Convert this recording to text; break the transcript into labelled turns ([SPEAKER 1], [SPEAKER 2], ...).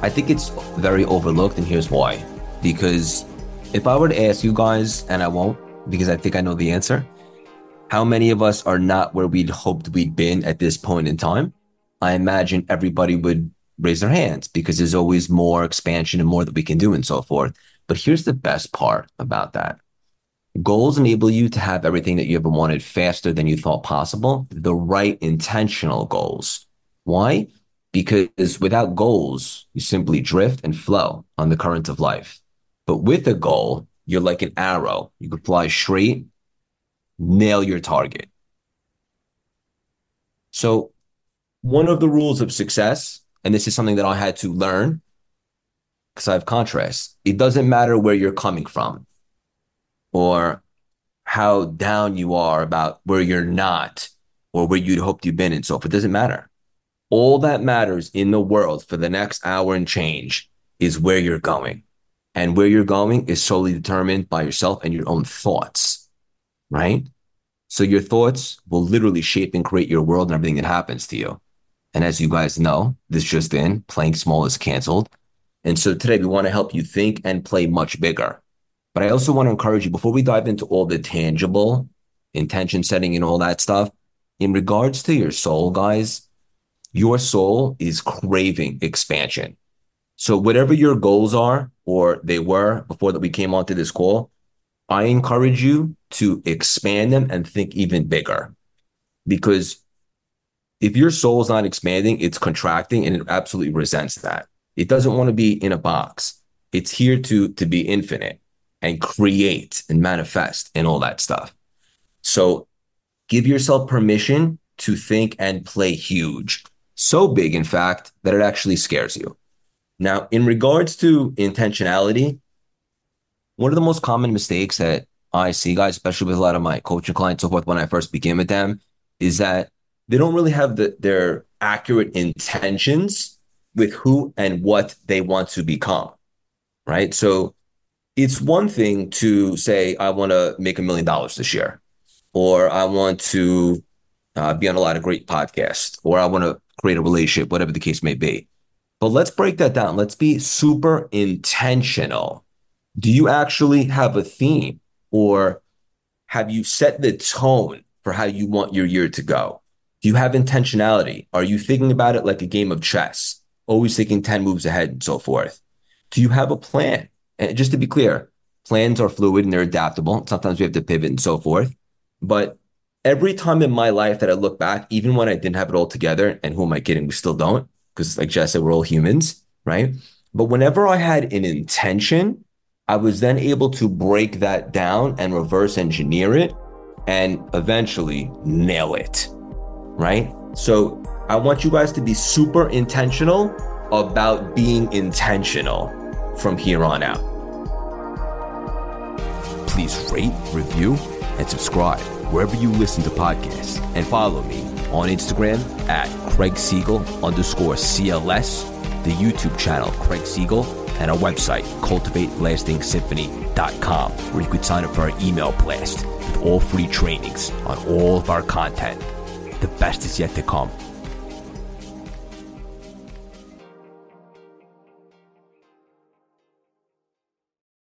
[SPEAKER 1] I think it's very overlooked, and here's why. Because if I were to ask you guys, and I won't, because I think I know the answer, how many of us are not where we'd hoped we'd been at this point in time? I imagine everybody would raise their hands because there's always more expansion and more that we can do and so forth. But here's the best part about that goals enable you to have everything that you ever wanted faster than you thought possible, the right intentional goals. Why? Because without goals, you simply drift and flow on the current of life. But with a goal, you're like an arrow. You can fly straight, nail your target. So, one of the rules of success, and this is something that I had to learn because I have contrast, it doesn't matter where you're coming from or how down you are about where you're not or where you'd hoped you'd been and so forth. It doesn't matter all that matters in the world for the next hour and change is where you're going. And where you're going is solely determined by yourself and your own thoughts, right? So your thoughts will literally shape and create your world and everything that happens to you. And as you guys know, this just in, playing small is canceled. And so today we want to help you think and play much bigger. But I also want to encourage you before we dive into all the tangible intention setting and all that stuff, in regards to your soul, guys, your soul is craving expansion. So whatever your goals are, or they were before that we came onto this call, I encourage you to expand them and think even bigger. Because if your soul is not expanding, it's contracting and it absolutely resents that. It doesn't want to be in a box. It's here to, to be infinite and create and manifest and all that stuff. So give yourself permission to think and play huge. So big, in fact, that it actually scares you. Now, in regards to intentionality, one of the most common mistakes that I see, guys, especially with a lot of my coaching clients, so forth, when I first began with them, is that they don't really have the, their accurate intentions with who and what they want to become. Right. So it's one thing to say, I want to make a million dollars this year, or I want to uh, be on a lot of great podcasts, or I want to create a relationship, whatever the case may be. But let's break that down. Let's be super intentional. Do you actually have a theme or have you set the tone for how you want your year to go? Do you have intentionality? Are you thinking about it like a game of chess, always thinking 10 moves ahead and so forth? Do you have a plan? And just to be clear, plans are fluid and they're adaptable. Sometimes we have to pivot and so forth. But every time in my life that I look back, even when I didn't have it all together, and who am I kidding? We still don't, because like Jess said, we're all humans, right? But whenever I had an intention, I was then able to break that down and reverse engineer it and eventually nail it, right? So I want you guys to be super intentional about being intentional from here on out.
[SPEAKER 2] Please rate, review, and subscribe wherever you listen to podcasts and follow me on Instagram at Craig Siegel underscore CLS, the YouTube channel Craig Siegel, and our website, cultivatelastingsymphony.com, where you could sign up for our email blast with all free trainings on all of our content. The best is yet to come.